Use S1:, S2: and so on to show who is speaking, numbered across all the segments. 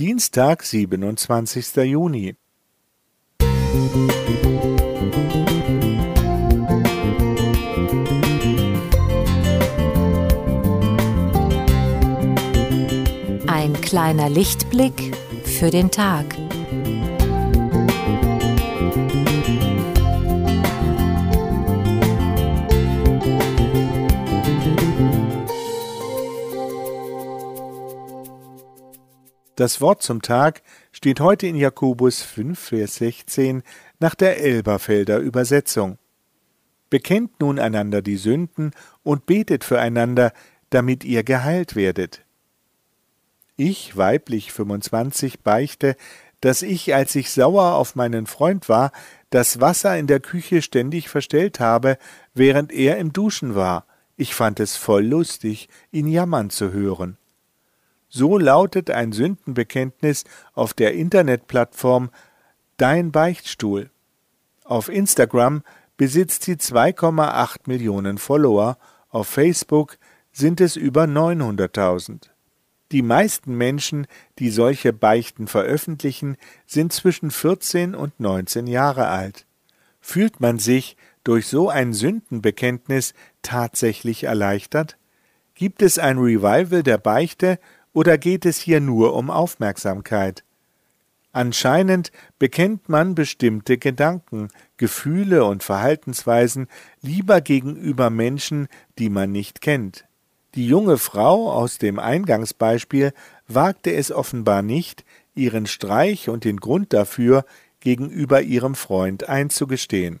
S1: Dienstag, siebenundzwanzigster Juni.
S2: Ein kleiner Lichtblick für den Tag.
S1: Das Wort zum Tag steht heute in Jakobus 5, Vers 16 nach der Elberfelder Übersetzung. Bekennt nun einander die Sünden und betet füreinander, damit ihr geheilt werdet. Ich, weiblich 25, beichte, dass ich, als ich sauer auf meinen Freund war, das Wasser in der Küche ständig verstellt habe, während er im Duschen war. Ich fand es voll lustig, ihn jammern zu hören. So lautet ein Sündenbekenntnis auf der Internetplattform Dein Beichtstuhl. Auf Instagram besitzt sie 2,8 Millionen Follower, auf Facebook sind es über 900.000. Die meisten Menschen, die solche Beichten veröffentlichen, sind zwischen 14 und 19 Jahre alt. Fühlt man sich durch so ein Sündenbekenntnis tatsächlich erleichtert? Gibt es ein Revival der Beichte oder geht es hier nur um Aufmerksamkeit? Anscheinend bekennt man bestimmte Gedanken, Gefühle und Verhaltensweisen lieber gegenüber Menschen, die man nicht kennt. Die junge Frau aus dem Eingangsbeispiel wagte es offenbar nicht, ihren Streich und den Grund dafür gegenüber ihrem Freund einzugestehen.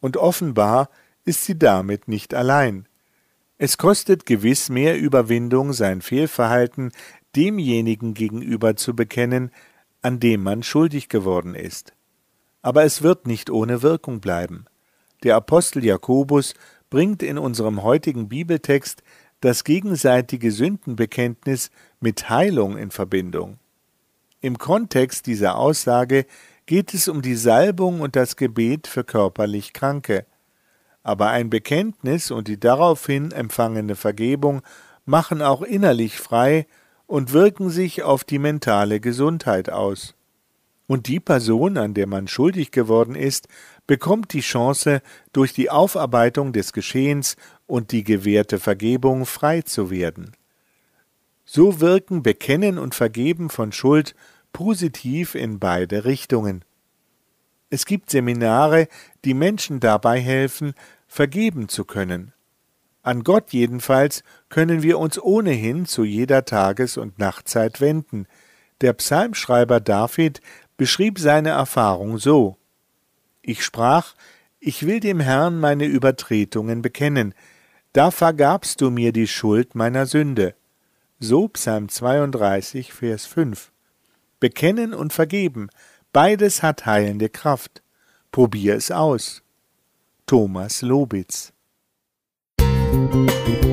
S1: Und offenbar ist sie damit nicht allein. Es kostet gewiss mehr Überwindung, sein Fehlverhalten demjenigen gegenüber zu bekennen, an dem man schuldig geworden ist. Aber es wird nicht ohne Wirkung bleiben. Der Apostel Jakobus bringt in unserem heutigen Bibeltext das gegenseitige Sündenbekenntnis mit Heilung in Verbindung. Im Kontext dieser Aussage geht es um die Salbung und das Gebet für körperlich Kranke aber ein Bekenntnis und die daraufhin empfangene Vergebung machen auch innerlich frei und wirken sich auf die mentale Gesundheit aus. Und die Person, an der man schuldig geworden ist, bekommt die Chance, durch die Aufarbeitung des Geschehens und die gewährte Vergebung frei zu werden. So wirken Bekennen und Vergeben von Schuld positiv in beide Richtungen. Es gibt Seminare, die Menschen dabei helfen, vergeben zu können. An Gott jedenfalls können wir uns ohnehin zu jeder Tages- und Nachtzeit wenden. Der Psalmschreiber David beschrieb seine Erfahrung so Ich sprach, ich will dem Herrn meine Übertretungen bekennen, da vergabst du mir die Schuld meiner Sünde. So Psalm 32, Vers 5. Bekennen und vergeben, beides hat heilende Kraft. Probier es aus. Thomas Lobitz. Musik